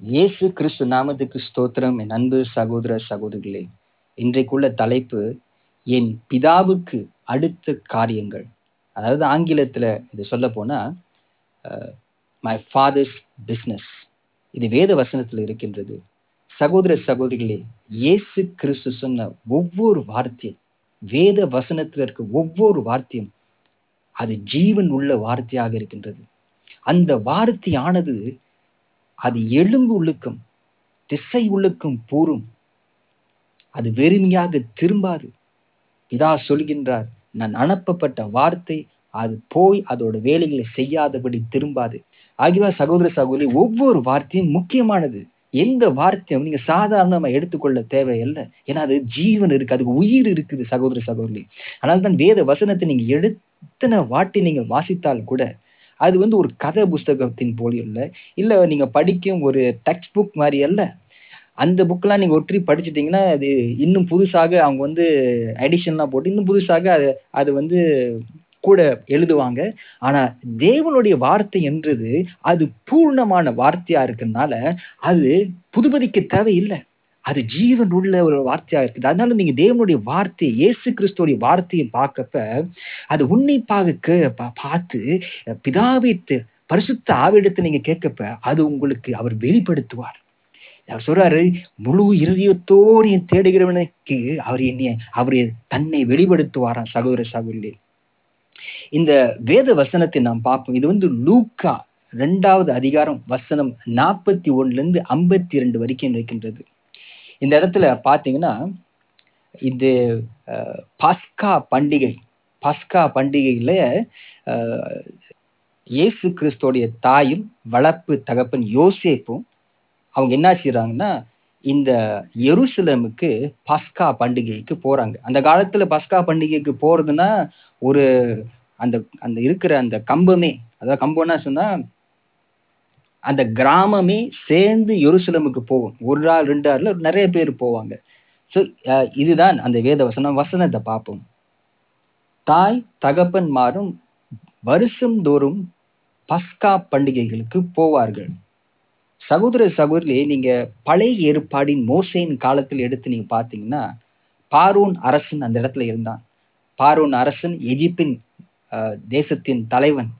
இயேசு கிறிஸ்து நாமத்துக்கு ஸ்தோத்திரம். என் அன்பு சகோதர சகோதரிகளே இன்றைக்குள்ள தலைப்பு என் பிதாவுக்கு அடுத்த காரியங்கள். அதாவது ஆங்கிலத்தில் இது சொல்ல போனால் மை ஃபாதர்ஸ் பிஸ்னஸ் இது வேத வசனத்தில் இருக்கின்றது. சகோதர சகோதரிகளே இயேசு கிறிஸ்து சொன்ன ஒவ்வொரு வார்த்தையும் வேத வசனத்தில் இருக்க ஒவ்வொரு வார்த்தையும் அது ஜீவன் உள்ள வார்த்தையாக இருக்கின்றது. அந்த வார்த்தையானது அது எலும்பு உள்ளுக்கும் திசை உள்ளுக்கும் பூரும். அது வெறுமையாக திரும்பாது. பிதா சொல்கின்றார் நான் அனுப்பப்பட்ட வார்த்தை அது போய் அதோட வேலைகளை செய்யாதபடி திரும்பாது. ஆகியவா சகோதர சகோதரி ஒவ்வொரு வார்த்தையும் முக்கியமானது. எந்த வார்த்தையும் நீங்க சாதாரணமா எடுத்துக்கொள்ள தேவையில்லை. ஏன்னா அது ஜீவன் இருக்கு அதுக்கு உயிர் இருக்குது சகோதர சகோதரி. அதனால தான் வேத வசனத்தை நீங்க எடுத்தன வாட்டி நீங்கள் வாசித்தால் கூட அது வந்து ஒரு கதை புஸ்தகத்தின் போலி இல்லை இல்லை நீங்கள் படிக்கும் ஒரு டெக்ஸ்ட் புக் மாதிரி அல்ல. அந்த புக்கெலாம் நீங்கள் ஒற்றி படிச்சிட்டிங்கன்னா அது இன்னும் புதுசாக அவங்க வந்து அடிஷன்லாம் போட்டு இன்னும் புதுசாக அது அது வந்து கூட எழுதுவாங்க. ஆனால் தேவனுடைய வார்த்தை என்றது அது பூர்ணமான வார்த்தையாக இருக்கிறதுனால அது புதுபதிக்கு தேவையில்லை. அது ஜீவன் உள்ள ஒரு வார்த்தையாக இருக்குது. அதனால நீங்க தேவனுடைய வார்த்தை இயேசு கிறிஸ்துவோடைய வார்த்தையை பார்க்கப்ப அது உன்னிப்பாக பார்த்து பிதாவை பரிசுத்த ஆவிடத்தை நீங்க கேட்கப்ப அது உங்களுக்கு அவர் வெளிப்படுத்துவார். அவர் சொல்றாரு முழு இறுதியத்தோடு என் தேடுகிறவனுக்கு அவர் என்னைய அவர் தன்னை வெளிப்படுத்துவாராம் சகோதர சகோதரி இந்த வேத வசனத்தை நாம் பார்ப்போம். இது வந்து லூக்கா ரெண்டாவது அதிகாரம் வசனம் நாற்பத்தி ஒண்ணுல இருந்து ஐம்பத்தி ரெண்டு வரைக்கும் இருக்கின்றது. இந்த இடத்துல பார்த்தீங்கன்னா இது பஸ்கா பண்டிகை பஸ்கா பண்டிகையில இயேசு கிறிஸ்தோடைய தாயும் வளர்ப்பு தகப்பன் யோசேப்பும் அவங்க என்ன செய்யறாங்கன்னா இந்த எருசலேமுக்கு பஸ்கா பண்டிகைக்கு போறாங்க. அந்த காலத்துல பஸ்கா பண்டிகைக்கு போறதுன்னா ஒரு அந்த அந்த இருக்கிற அந்த கம்பமே அதாவது கம்பம்னா சொன்னா அந்த கிராமமே சேர்ந்து எருசலமுக்கு போகும். ஒரு ஆள் ரெண்டு ஆள்ல நிறைய பேர் போவாங்க. ஸோ இதுதான் அந்த வேத வசனம் வசனத்தை பார்ப்போம். தாய் தகப்பன் மாறும். வருஷம் தோறும் பஸ்கா பண்டிகைகளுக்கு போவார்கள். சகோதர சகோதரிலே நீங்க பழைய ஏற்பாடின் மோசையின் காலத்தில் எடுத்து நீங்க பார்த்தீங்கன்னா பாரோன் அரசன் அந்த இடத்துல இருந்தான். பாரோன் அரசன் எஜிப்தின் தேசத்தின் தலைவன்.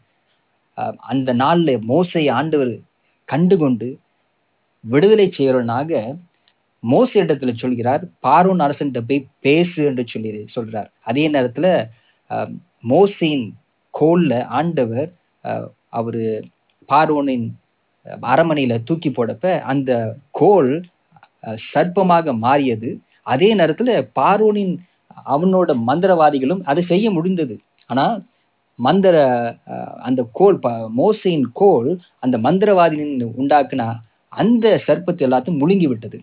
அந்த நாளில் மோசை ஆண்டவர் கண்டுகொண்டு விடுதலை செய்கிறவனாக மோச இடத்துல சொல்கிறார் பார்வன் அரசன்கிட்ட போய் பேசு என்று சொல்லி சொல்றார். அதே நேரத்துல மோசையின் கோல்ல ஆண்டவர் அவரு பார்வோனின் அரமனையில தூக்கி போடப்ப அந்த கோல் சர்ப்பமாக மாறியது. அதே நேரத்துல பார்வோனின் அவனோட மந்திரவாதிகளும் அதை செய்ய முடிந்தது. ஆனா மந்திர அந்த கோல் மோசையின் கோல் அந்த மந்திரவாதியின் உண்டாக்குன அந்த சர்ப்பத்தை எல்லாத்தையும் முழுங்கி விட்டது.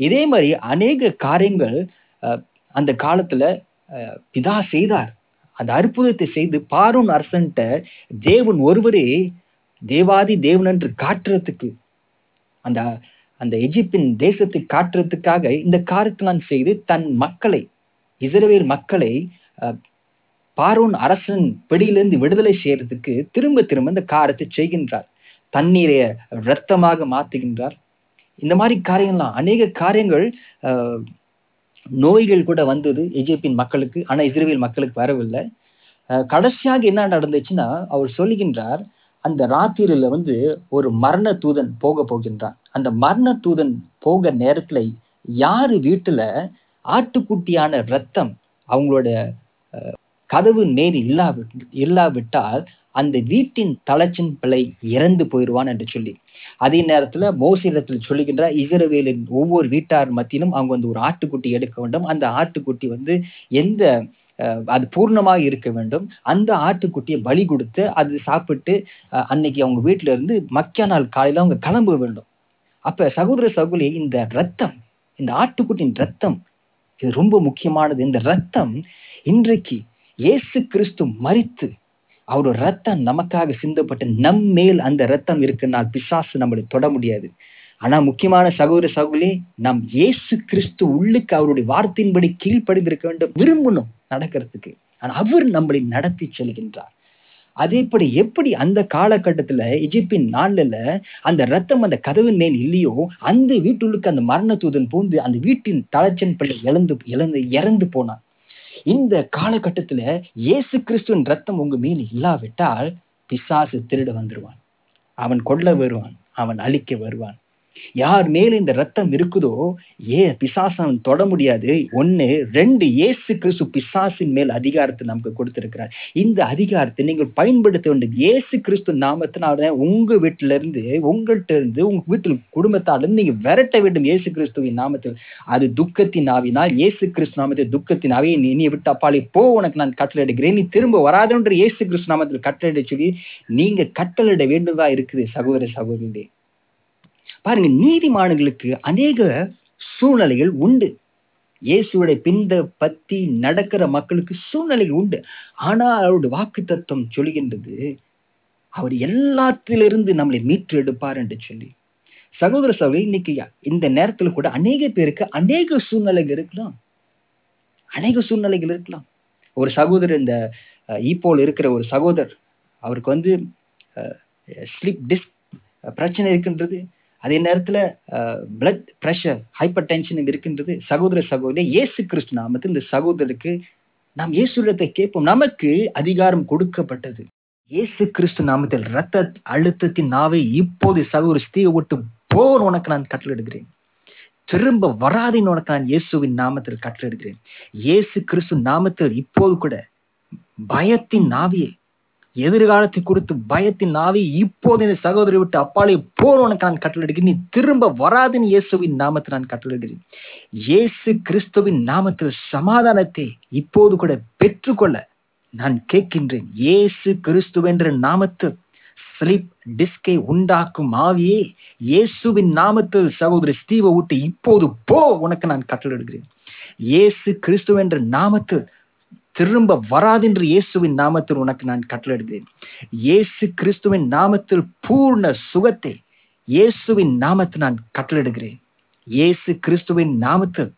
இதே மாதிரி அநேக காரியங்கள் அந்த காலத்துல பிதா செய்தார். அந்த அற்புதத்தை செய்து பாரூன் அரசன்ட்ட தேவன் ஒருவரே தேவாதி தேவன் என்று காட்டுறதுக்கு அந்த அந்த எஜிப்தின் தேசத்தை காட்டுறதுக்காக இந்த காரியத்தை நான் செய்து தன் மக்களை இஸ்ரவேல் மக்களை பாரோன் அரசன் பிடியிலிருந்து விடுதலை செய்யறதுக்கு திரும்ப திரும்ப இந்த காரியத்தை செய்கின்றார். தண்ணீரை இரத்தமாக மாத்துகின்றார் இந்த மாதிரி காரியங்கள்லாம் அநேக காரியங்கள் நோய்கள் கூட வந்தது எஜிப்தின் மக்களுக்கு. ஆனா இஸ்ரேல் மக்களுக்கு வரவில்லை. கடைசியாக என்ன நடந்துச்சுன்னா அவர் சொல்லுகின்றார் அந்த ராத்திரியில வந்து ஒரு மரண தூதன் போக போகின்றான். அந்த மரண தூதன் போக நேரத்துல யாரு வீட்டுல ஆட்டுக்குட்டியான ரத்தம் அவங்களோட கதவு நேர் இல்லாவி இல்லாவிட்டால் அந்த வீட்டின் தலைச்சின் பிள்ளை இறந்து போயிடுவான் என்று சொல்லி. அதே நேரத்துல மோசிடத்தில் சொல்லுகின்ற இசரவேலின் ஒவ்வொரு வீட்டார் மத்தியிலும் அவங்க வந்து ஒரு ஆட்டுக்குட்டி எடுக்க வேண்டும். அந்த ஆட்டுக்குட்டி வந்து எந்த அது பூர்ணமாக இருக்க வேண்டும். அந்த ஆட்டுக்குட்டியை பலி கொடுத்து அது சாப்பிட்டு அன்னைக்கு அவங்க வீட்டுல இருந்து மக்கிய நாள் காலையில அவங்க கிளம்ப வேண்டும். அப்ப சகோதர சகோதரி இந்த ரத்தம் இந்த ஆட்டுக்குட்டியின் ரத்தம் இது ரொம்ப முக்கியமானது. இந்த ரத்தம் இன்றைக்கு இயேசு கிறிஸ்து மறித்து அவரோட ரத்தம் நமக்காக சிந்தப்பட்டு நம் மேல் அந்த ரத்தம் இருக்குனால் பிசாசு நம்மளை தொட முடியாது. ஆனா முக்கியமான சகோதர சகோதரி நம் இயேசு கிறிஸ்து உள்ளுக்கு அவருடைய வார்த்தையின்படி கீழ்ப்படிந்திருக்க வேண்டும் விரும்பணும் நடக்கிறதுக்கு. ஆனா அவர் நம்மளை நடத்தி செல்கின்றார். அதேபடி எப்படி அந்த காலகட்டத்துல எஜிப்தின் நாளில் அந்த ரத்தம் அந்த கதவின் மேல் இல்லையோ அந்த வீட்டுள்ளுக்கு அந்த மரண தூதன் பூந்து அந்த வீட்டின் தலைச்சன் பிள்ளை இழந்து இழந்து இறந்து போனான். இந்த காலகட்டத்துல இயேசு கிறிஸ்துவின் ரத்தம் உங்க மேல் இல்லாவிட்டால் பிசாசு திருட வந்துருவான். அவன் கொல்ல வருவான். அவன் அழிக்க வருவான். யார் மேல இந்த ரத்தம் இருக்குதோ ஏ பிசாசு அவன் தொட முடியாது? ஒண்ணு ரெண்டு இயேசு கிறிஸ்து பிசாசின் மேல் அதிகாரத்தை நமக்கு கொடுத்திருக்கிறார். இந்த அதிகாரத்தை நீங்கள் பயன்படுத்த வேண்டும் இயேசு கிறிஸ்து நாமத்தினால உங்க வீட்டில இருந்து உங்கள்கிட்ட இருந்து உங்க வீட்டில் குடும்பத்தால இருந்து நீங்க விரட்ட வேண்டும் இயேசு கிறிஸ்துவின் நாமத்தில். அது துக்கத்தின் ஆவினால் இயேசு கிறிஸ்து நாமத்தில் துக்கத்தின் ஆவியை நீ நீ விட்டு அப்பாலே போ உனக்கு நான் கட்டளையிடுகிறேன் நீ திரும்ப வராதுன்ற இயேசு கிறிஸ்து நாமத்தில் கட்டளையிட சொல்லி நீங்க கட்டளையிட வேண்டுதா இருக்குது சகோதர சகோதரிகளே. பாருங்க நீதிமான்களுக்கு அநேக சூழ்நிலைகள் உண்டு. இயேசுடைய பிந்த பத்தி நடக்கிற மக்களுக்கு சூழ்நிலைகள் உண்டு. ஆனால் அவருடைய வாக்கு தத்துவம் சொல்கின்றது அவர் எல்லாத்திலிருந்து நம்மளை மீட்டு எடுப்பார் என்று சொல்லி. சகோதர சகோதரி இன்னைக்கு இந்த நேரத்தில் கூட அநேக பேருக்கு அநேக சூழ்நிலைகள் இருக்கலாம். அநேக சூழ்நிலைகள் இருக்கலாம். ஒரு சகோதரர் இந்த அஹ், இருக்கிற ஒரு சகோதரர் அவருக்கு வந்து ஸ்லிப் டிஸ்க் பிரச்சனை இருக்கின்றது. அதே நேரத்துல பிளட் ப்ரெஷர் ஹைப்பர் டென்ஷன் இருக்கின்றது சகோதர சகோதரி இயேசு கிறிஸ்து நாமத்தில் இந்த சகோதரருக்கு நாம் இயேசுடத்தை கேட்போம். நமக்கு அதிகாரம் கொடுக்கப்பட்டது. இயேசு கிறிஸ்து நாமத்தில் ரத்த அழுத்தத்தின் நாவை இப்போது சகோதர ஸ்தீவை விட்டு போர் உனக்கு நான் கட்டளிடுகிறேன் திரும்ப வராதின்னு உனக்கு நான் இயேசுவின் நாமத்தில் கட்டளிடுகிறேன் இயேசு கிறிஸ்து நாமத்தில் இப்போது கூட பயத்தின் நாவியை எதிர்காலத்தை கொடுத்து பயத்தின் நாவி இப்போது இந்த சகோதரி விட்டு அப்பாலே போர் உனக்கு நான் கட்டளையிடுகிறேன். நீ திரும்ப வராதுன்னு இயேசுவின் நாமத்தில் நான் கட்டளையிடுகிறேன். இயேசு கிறிஸ்துவின் நாமத்தில் சமாதானத்தை இப்போது கூட பெற்றுக்கொள்ள நான் கேட்கின்றேன். இயேசு கிறிஸ்துவென்ற நாமத்தில் ஸ்லிப் டிஸ்கை உண்டாக்கும் ஆவியே இயேசுவின் நாமத்தில் சகோதரி ஸ்தீவை விட்டு இப்போது போ உனக்கு நான் கட்டளையிடுகிறேன். இயேசு கிறிஸ்துவென்ற நாமத்தில் திரும்ப வராதென்று இயேசுவின் நாமத்தில் உனக்கு நான் கட்டளையிடுகிறேன். இயேசு கிறிஸ்துவின் நாமத்தில் பூர்ண சுகத்தை இயேசுவின் நாமத்தில் நான் கட்டளையிடுகிறேன். இயேசு கிறிஸ்துவின் நாமத்தில்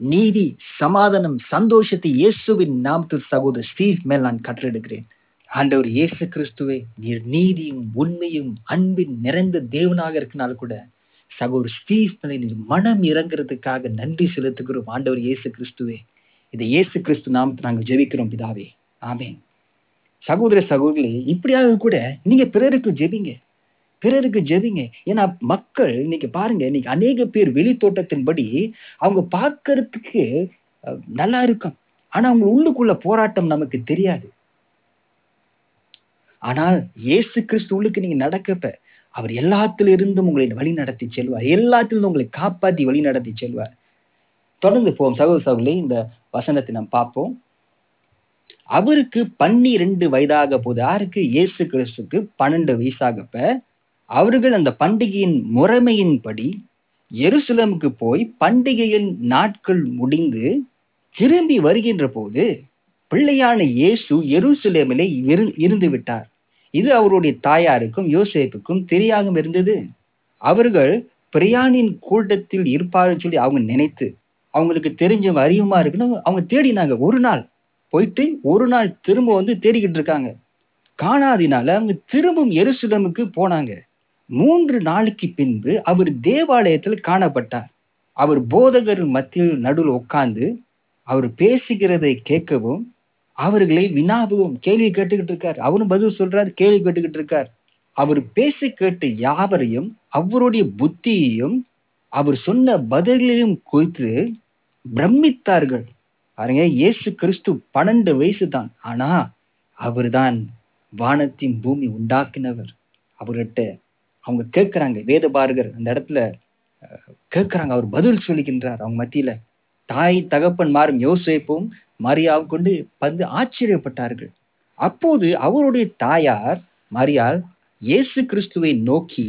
நீதி சமாதானம் சந்தோஷத்தை இயேசுவின் நாமத்தில் சகோதர ஸ்டீவ் மேல் நான் கட்டளையிடுகிறேன். ஆண்டவர் இயேசு கிறிஸ்துவே நீர் நீதியும் உண்மையும் அன்பின் நிறைந்த தேவனாக இருக்கனால கூட சகோதர ஸ்டீவ் மேலே நீர் மனம் இறங்குறதுக்காக நன்றி செலுத்துகிறோம். ஆண்டவர் இயேசு கிறிஸ்துவே. இதை இயேசு கிறிஸ்து நாமத்தை நாங்கள் ஜெபிக்கிறோம் பிதாவே. ஆமேன். சகோதர சகோதரி இப்படியாக கூட நீங்க பிறருக்கு ஜெபிங்க. பிறருக்கு ஜெபிங்க. ஏன்னா மக்கள் இன்னைக்கு பாருங்க இன்னைக்கு அநேக பேர் வெளி தோட்டத்தின்படி அவங்க பார்க்கறதுக்கு நல்லா இருக்கும் ஆனா அவங்க உள்ளுக்குள்ள போராட்டம் நமக்கு தெரியாது. ஆனால் இயேசு கிறிஸ்து உள்ளுக்கு நீங்க நடக்கப்ப அவர் எல்லாத்திலிருந்தும் உங்களை வழி நடத்தி செல்வார். எல்லாத்திலிருந்தும் உங்களை காப்பாத்தி வழி நடத்தி செல்வார். தொடர்ந்து போவோம். சகோதர சகோதரி இந்த வசனத்தை நாம் பார்ப்போம். அவருக்கு பன்னிரண்டு வயதாக போது யாருக்கு? இயேசு கிறிஸ்துக்கு பன்னெண்டு வயசாகப்ப அவர்கள் அந்த பண்டிகையின் முறைமையின்படி எருசலமுக்கு போய் பண்டிகையின் நாட்கள் முடிந்து திரும்பி வருகின்ற போது பிள்ளையான இயேசு எருசலேமிலே இரு- இருந்து விட்டார். இது அவருடைய தாயாருக்கும் யோசேப்புக்கும் தெரியாமல் இருந்தது. அவர்கள் பிரியாணின் கூட்டத்தில் இருப்பாருன்னு சொல்லி அவங்க நினைத்து அவங்களுக்கு தெரிஞ்சவங்க அறிவுமா இருக்குன்னு அவங்க தேடினாங்க. ஒரு நாள் போயிட்டு ஒரு நாள் திரும்ப வந்து தேடிக்கிட்டு இருக்காங்க. காணாதினால அவங்க திரும்பவும் எருசுலமுக்கு போனாங்க. மூன்று நாளுக்கு பின்பு அவர் தேவாலயத்தில் காணப்பட்டார். அவர் போதகர் மத்தியில் நடுவில் உட்கார்ந்து அவர் பேசுகிறதை கேட்கவும் அவர்களை வினாவும் கேள்வி கேட்டுக்கிட்டு இருக்கார். அவரும் பதில் சொல்றார் கேள்வி கேட்டுக்கிட்டு இருக்கார். அவர் பேசி கேட்டு யாவரையும் அவருடைய புத்தியையும் அவர் சொன்ன பதில்களையும் குறித்து பிரமித்தார்கள். பாருங்க இயேசு கிறிஸ்து பன்னெண்டு வயசு தான் ஆனா அவர்தான் வானத்தின் பூமி உண்டாக்கினவர். அவர்கிட்ட அவங்க கேட்கிறாங்க வேதபாரகர் அந்த இடத்துல கேட்குறாங்க கேட்கிறாங்க அவர் பதில் சொல்லுகின்றார் அவங்க மத்தியில. தாய் தகப்பன் மாறும் யோசிப்பும் மரியாவும் கொண்டு வந்து ஆச்சரியப்பட்டார்கள். அப்போது அவருடைய தாயார் மரியாள் இயேசு கிறிஸ்துவை நோக்கி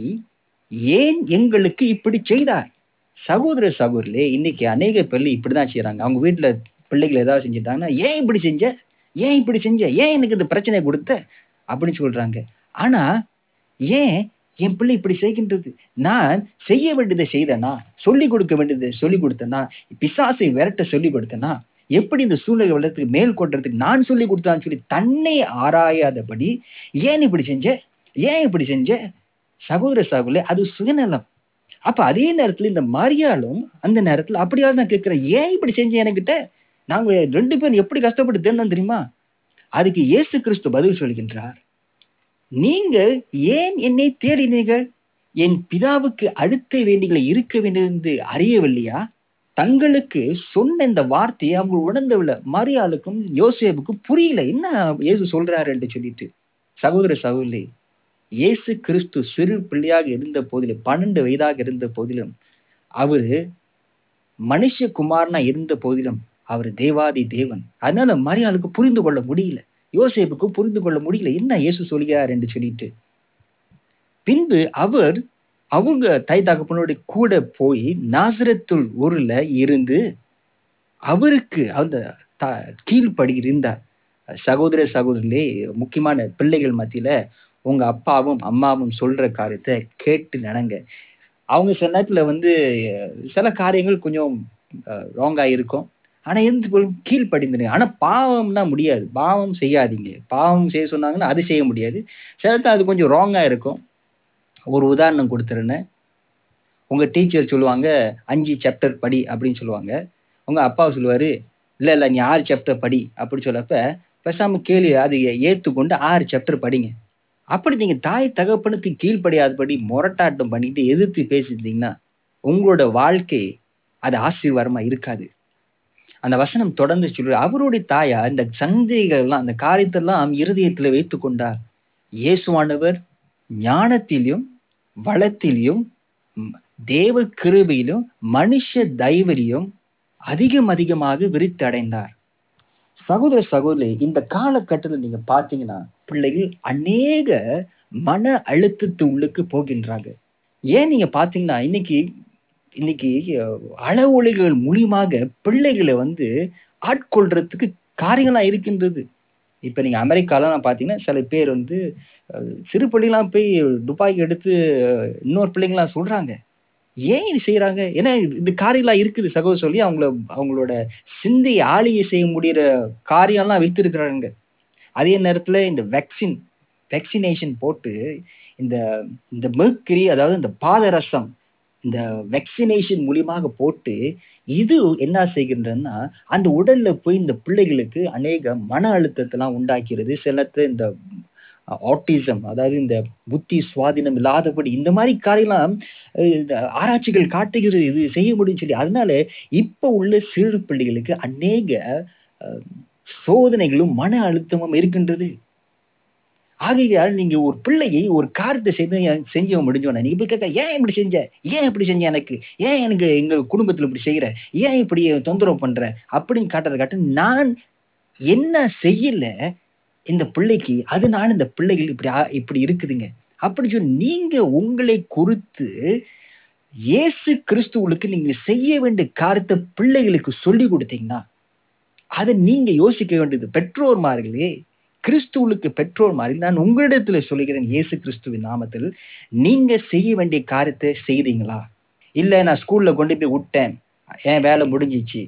ஏன் எங்களுக்கு இப்படி செய்தார் சகோதர சகோதரிலே இன்னைக்கு அநேக பிள்ளை இப்படிதான் செய்கிறாங்க அவங்க வீட்டில் பிள்ளைகள் ஏதாவது செஞ்சுட்டாங்கன்னா ஏன் இப்படி செஞ்ச? ஏன் இப்படி செஞ்ச? ஏன் எனக்கு இந்த பிரச்சனையை கொடுத்த? அப்படின்னு சொல்கிறாங்க ஆனால் ஏன் என் பிள்ளை இப்படி செய்கின்றது? நான் செய்ய வேண்டியதை செய்தனா? சொல்லிக் கொடுக்க வேண்டியதை சொல்லிக் கொடுத்தனா? பிசாசை விரட்ட சொல்லி கொடுத்தனா? எப்படி இந்த சூழ்நிலை வளர்த்துக்கு மேல் கொண்டதுக்கு நான் சொல்லி கொடுத்தான்னு சொல்லி தன்னை ஆராயாதபடி ஏன் இப்படி செஞ்ச? ஏன் இப்படி செஞ்ச? சகோதர சாகுல அது சுயநலம். அப்ப அதே நேரத்துல இந்த மரியாளும் அந்த நேரத்துல அப்படியாவது நான் கேட்கிறேன் ஏன் இப்படி செஞ்ச என்கிட்ட? நாங்க ரெண்டு பேரும் எப்படி கஷ்டப்பட்டு தேர்ந்தோம் தெரியுமா? அதுக்கு இயேசு கிறிஸ்து பதில் சொல்கின்றார் நீங்கள் ஏன் என்னை தேடினீர்கள்? என் பிதாவுக்கு அடுத்த வேண்டிகளை இருக்க வேண்டியது அறியவில்லையா? தங்களுக்கு சொன்ன இந்த வார்த்தையை அவங்க உணர்ந்தவில்லை மரியாளுக்கும் யோசேப்புக்கும் புரியல. என்ன இயேசு சொல்றாரு? என்று சொல்லிட்டு சகோதர சகோதரி இயேசு கிறிஸ்து சிறு பிள்ளையாக இருந்த போதிலும் பன்னெண்டு வயதாக இருந்த போதிலும் அவரு மனுஷகுமாரனா இருந்த போதிலும் அவர் தேவாதி தேவன். அதனால மரியாளுக்கு புரிந்து கொள்ள முடியல. யோசேப்புக்கு புரிந்து கொள்ள முடியல. என்ன இயேசு சொல்கிறார் என்று சொல்லிட்டு. பின்பு அவர் அவங்க தாய் தகப்பனோட கூட போய் நாசரத்துள் ஊர்ல இருந்து அவருக்கு அந்த கீழ்படி இருந்தார். சகோதர சகோதரிலே முக்கியமான பிள்ளைகள் மத்தியில உங்க அப்பாவும் அம்மாவும் சொல்ற காரியத்தை கேட்டு நடங்க. அவங்க சில நேரத்தில் வந்து சில காரியங்கள் கொஞ்சம் ராங்கா இருக்கும். ஆனா இருந்து கீழ்ப்படிந்து ஆனா பாவம்னா முடியாது. பாவம் செய்யாதீங்க. பாவம் செய்ய சொன்னாங்கன்னா அது செய்ய முடியாது. சில அது கொஞ்சம் ராங்கா இருக்கும். ஒரு உதாரணம் கொடுத்துருந்தேன் உங்க டீச்சர் சொல்லுவாங்க அஞ்சு சாப்டர் படி அப்படின்னு சொல்லுவாங்க. உங்க அப்பா சொல்லுவாரு இல்ல இல்ல நீ ஆறு சாப்டர் படி. அப்படின்னு சொல்லப்ப பேசாம கேள்வி அது ஏற்றுக்கொண்டு ஆறு சாப்டர் படிங்க. அப்படி நீங்க தாய் தகப்பனுக்கு கீழ்ப்படியாதபடி முரட்டாட்டம் பண்ணிட்டு எதிர்த்து பேசிட்டீங்கன்னா உங்களோட வாழ்க்கை அது ஆசீர்வாதமா இருக்காது. அந்த வசனம் தொடர்ந்து சொல்லு அவருடைய தாயா இந்த சந்தைகள் எல்லாம் அந்த காரியத்தெல்லாம் இருதயத்துல வைத்து கொண்டார். இயேசுவானவர் ஞானத்திலும் வளத்திலும் தேவ கிருபையிலும் மனுஷ தைவரியம் அதிகம் அதிகமாக விரித்து அடைந்தார் சகோதர சகோதரி இந்த காலகட்டத்தில் நீங்க பாத்தீங்கன்னா பிள்ளைகள் அநேக மன அழுத்தத்து உள்ளுக்கு போகின்றாங்க. ஏன் நீங்க பாத்தீங்கன்னா இன்னைக்கு இன்னைக்கு அளவொலிகள் மூலியமாக பிள்ளைகளை வந்து ஆட்கொள்றதுக்கு காரியங்களாக இருக்கின்றது. இப்ப நீங்க அமெரிக்காலாம் பாத்தீங்கன்னா சில பேர் வந்து சிறு பிள்ளைங்களாம் போய் துப்பாக்கி எடுத்து இன்னொரு பிள்ளைங்களாம் சொல்றாங்க. ஏன் இது செய்யறாங்க ஏன்னா இந்த காரியெல்லாம் இருக்குது. சகோதர சொல்லி அவங்கள அவங்களோட சிந்தை ஆளியை செய்ய முடிகிற காரியம்லாம் வைத்திருக்கிறாங்க. அதே நேரத்துல இந்த வேக்சின் வேக்சினேஷன் போட்டு இந்த இந்த மெர்க்கரி அதாவது இந்த பாதரசம் இந்த வேக்சினேஷன் மூலியமாக போட்டு இது என்ன செய்கின்றன்னா அந்த உடல்ல போய் இந்த பிள்ளைகளுக்கு அநேக மன அழுத்தத்தெல்லாம் உண்டாக்கிறது. சிலத்து இந்த ஆட்டிசம் அதாவது இந்த புத்தி சுவாதீனம் இல்லாதபடி இந்த மாதிரி காரியம்லாம் ஆராய்ச்சிகள் காட்டுகிறது இது செய்ய முடியும்னு சொல்லி அதனால இப்ப உள்ள சிறு பிள்ளைகளுக்கு அநேக சோதனைகளும் மன அழுத்தமும் இருக்கின்றது. ஆகையால் நீங்க ஒரு பிள்ளையை ஒரு காரியத்தை செய்து செஞ்ச முடிஞ்சோன்னா நீங்க போய் கேட்க ஏன் இப்படி செஞ்ச? ஏன் இப்படி செஞ்ச எனக்கு? ஏன் எனக்கு எங்க குடும்பத்துல இப்படி செய்யற ஏன் இப்படி தொந்தரவு பண்ற? அப்படின்னு காட்டுறத காட்டு நான் என்ன செய்யல இந்த பிள்ளைக்கு அதனால இந்த பிள்ளைகள் இப்படி இப்படி இருக்குதுங்க. அப்படி சொல்லி நீங்க உங்களை குறித்து இயேசு கிறிஸ்துவுக்கு நீங்க செய்ய வேண்டிய காரியத்தை பிள்ளைகளுக்கு சொல்லி கொடுத்தீங்கன்னா அதை நீங்க யோசிக்க வேண்டியது. பெற்றோர்மார்களே கிறிஸ்துவுக்கு பெற்றோர் நான் உங்களிடத்துல சொல்லுகிறேன் இயேசு கிறிஸ்துவின் நாமத்தில் நீங்க செய்ய வேண்டிய காரியத்தை செய்தீங்களா? இல்லை நான் ஸ்கூல்ல கொண்டு போய் விட்டேன். என் வேலை முடிஞ்சிச்சு.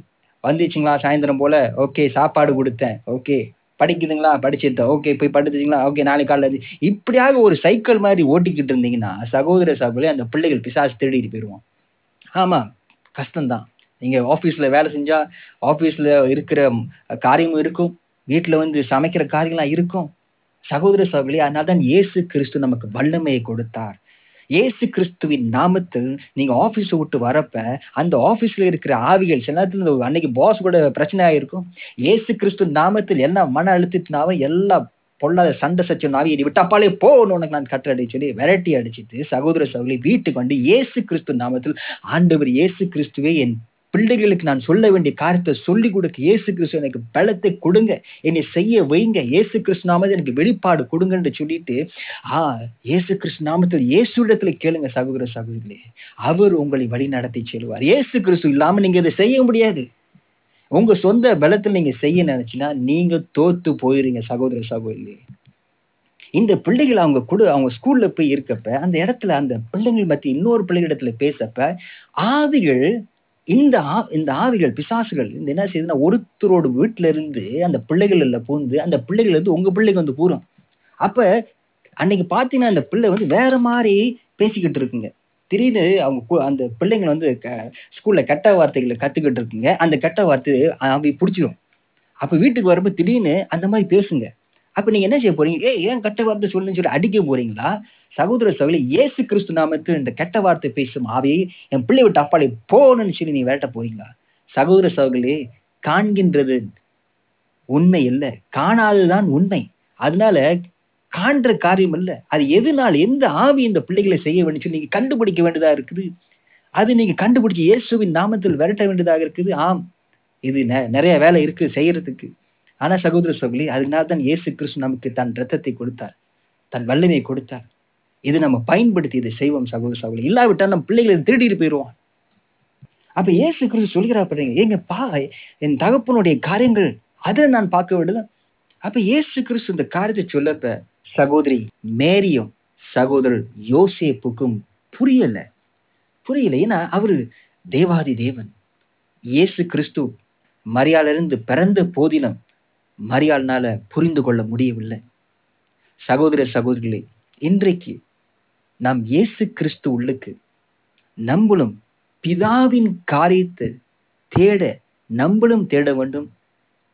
வந்துச்சுங்களா சாயந்தரம் போல? ஓகே சாப்பாடு கொடுத்தேன். ஓகே. படிக்குதுங்களா? படிச்சிருந்தேன் ஓகே போய் படுத்துச்சிங்களா ஓகே நாளைக்கு காலைல இப்படியாக ஒரு சைக்கிள் மாதிரி ஓட்டிக்கிட்டு இருந்தீங்கன்னா சகோதர சகோதரி அந்த பிள்ளைகள் பிசாசு தேடிட்டு போயிடுவோம் ஆமாம் கஷ்டம்தான். நீங்கள் ஆஃபீஸில் வேலை செஞ்சால் ஆஃபீஸில் இருக்கிற காரியமும் இருக்கும். வீட்டில் வந்து சமைக்கிற காரியங்களாம் இருக்கும். சகோதர சகோதரி அதனால தான் இயேசு கிறிஸ்து நமக்கு வல்லமையை கொடுத்தார். இயேசு கிறிஸ்துவின் நாமத்தில் நீங்கள் ஆஃபீஸை விட்டு வரப்ப அந்த ஆஃபீஸில் இருக்கிற ஆவிகள் சில நேரத்தில் அன்னைக்கு பாஸ் கூட பிரச்சனை ஆகிருக்கும் இயேசு கிறிஸ்து நாமத்தில் எல்லாம் மன அழுத்தத்தினாவும் எல்லா பொல்லாத சண்டை சச்சம் நாவி நீ விட்டாப்பாலே போகணும் உனக்கு நான் கட்டளை சொல்லி வெரைட்டி அடிச்சுட்டு சகோதர சகோதரி வீட்டுக்கு வந்து இயேசு கிறிஸ்து நாமத்தில் ஆண்டவர் இயேசு கிறிஸ்துவே என் பிள்ளைகளுக்கு நான் சொல்ல வேண்டிய காரியத்தை சொல்லி கொடுக்க இயேசு கிறிஸ்து எனக்கு பலத்தை கொடுங்க. என்னை செய்ய வைங்க. இயேசு கிறிஸ்து நாமத்தில் எனக்கு வெளிப்பாடு கொடுங்கன்னு சொல்லிட்டு ஆ இயேசு கிறிஸ்து நாமத்தில் இயேசு இடத்துல கேளுங்க சகோதர சகோதரிகளே. அவர் உங்களை வழி நடத்தி செல்வார். இயேசு கிறிஸ்து இல்லாம நீங்க இதை செய்ய முடியாது. உங்க சொந்த பலத்தில் நீங்க செய்ய நினைச்சுன்னா நீங்க தோத்து போயிருங்க சகோதர சகோதரி இந்த பிள்ளைகள் அவங்க கூட அவங்க ஸ்கூல்ல போய் இருக்கப்ப அந்த இடத்துல அந்த பிள்ளைங்கள் மத்தி இன்னொரு பிள்ளைகள் இடத்துல பேசப்ப ஆவிகள் இந்த ஆ இந்த ஆவிகள் பிசாசுகள் இந்த என்ன செய்யுதுன்னா ஒருத்தரோட வீட்டுல இருந்து அந்த பிள்ளைகள்ல பூந்து அந்த பிள்ளைகள் இருந்து உங்க பிள்ளைக்கு வந்து பூரும். அப்ப அன்னைக்கு பாத்தீங்கன்னா அந்த பிள்ளை வந்து வேற மாதிரி பேசிக்கிட்டு இருக்குங்க. திடீர்னு அவங்க கு- அந்த பிள்ளைங்க வந்து க- ஸ்கூல்ல கெட்ட வார்த்தைகளை கத்துக்கிட்டு இருக்குங்க. அந்த கெட்ட வார்த்தை அவங்க பிடிச்சிரும். அப்ப வீட்டுக்கு வரும்போது திடீர்னு அந்த மாதிரி பேசுங்க. அப்ப நீங்க என்ன செய்ய போறீங்க? ஏ ஏன் கெட்ட வார்த்தை சொல்லுன்னு சொல்லி அடிக்க போறீங்களா? சகோதர சகோதரி இயேசு கிறிஸ்து நாமத்தில் இந்த கெட்ட வார்த்தை பேசும் ஆவியை என் பிள்ளை விட்டு அப்பாலே போகணும்னு சொல்லி நீ விரட்ட போறீங்களா? சகோதர சகோதரி காண்கின்றது உண்மை இல்லை. காணாததுதான் உண்மை. அதனால காண்ற காரியம் இல்லை. அது எதுனால எந்த ஆவி இந்த பிள்ளைகளை செய்ய வேண்டும் சொல்லி நீங்க கண்டுபிடிக்க வேண்டியதா இருக்குது? அது நீங்க கண்டுபிடிச்சி இயேசுவின் நாமத்தில் விரட்ட வேண்டியதாக இருக்குது? ஆம். இது நெ- நிறைய வேலை இருக்கு செய்யறதுக்கு. ஆனா சகோதர சகோதரி அதனால தான் இயேசு கிறிஸ்து நமக்கு தன் ரத்தத்தை கொடுத்தார் தன் வல்லமை கொடுத்தார். இது நம்ம பயன்படுத்தி இதை செய்வோம் சகோதர சகோதரி இல்லாவிட்டால் நம்ம பிள்ளைகளை திருடிட்டு போயிடுவான் அப்ப இயேசு கிறிஸ்து சொல்கிறா பாருங்க எங்க பா என் தகப்பனுடைய காரியங்கள் அதை நான் பார்க்க வேண்டியது அப்ப இயேசு கிறிஸ்து இந்த காரியத்தை சொல்லப்ப சகோதரி மேரியும் சகோதரர் யோசேப்புக்கும் புரியல. புரியல ஏன்னா அவரு தேவாதி தேவன். இயேசு கிறிஸ்து மரியாளிலிருந்து பிறந்த போதிலும் மரியாள்னால புரிந்து கொள்ள முடியவில்லை. சகோதர சகோதரிகளே இன்றைக்கு நாம் இயேசு கிறிஸ்து உள்ளுக்கு நம்மளும் பிதாவின் காரியத்தை தேட நம்மளும் தேட வேண்டும்.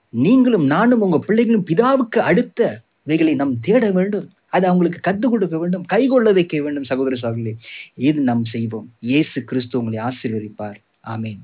நீங்களும் நானும் உங்க பிள்ளைகளும் பிதாவுக்கு அடுத்த இவைகளை நாம் தேட வேண்டும். அது அவங்களுக்கு கற்றுக் கொடுக்க வேண்டும் கைகொள்ள வைக்க வேண்டும் சகோதர சகோதரி இது நாம் செய்வோம். இயேசு கிறிஸ்து உங்களை ஆசீர்வதிப்பார். ஆமேன்.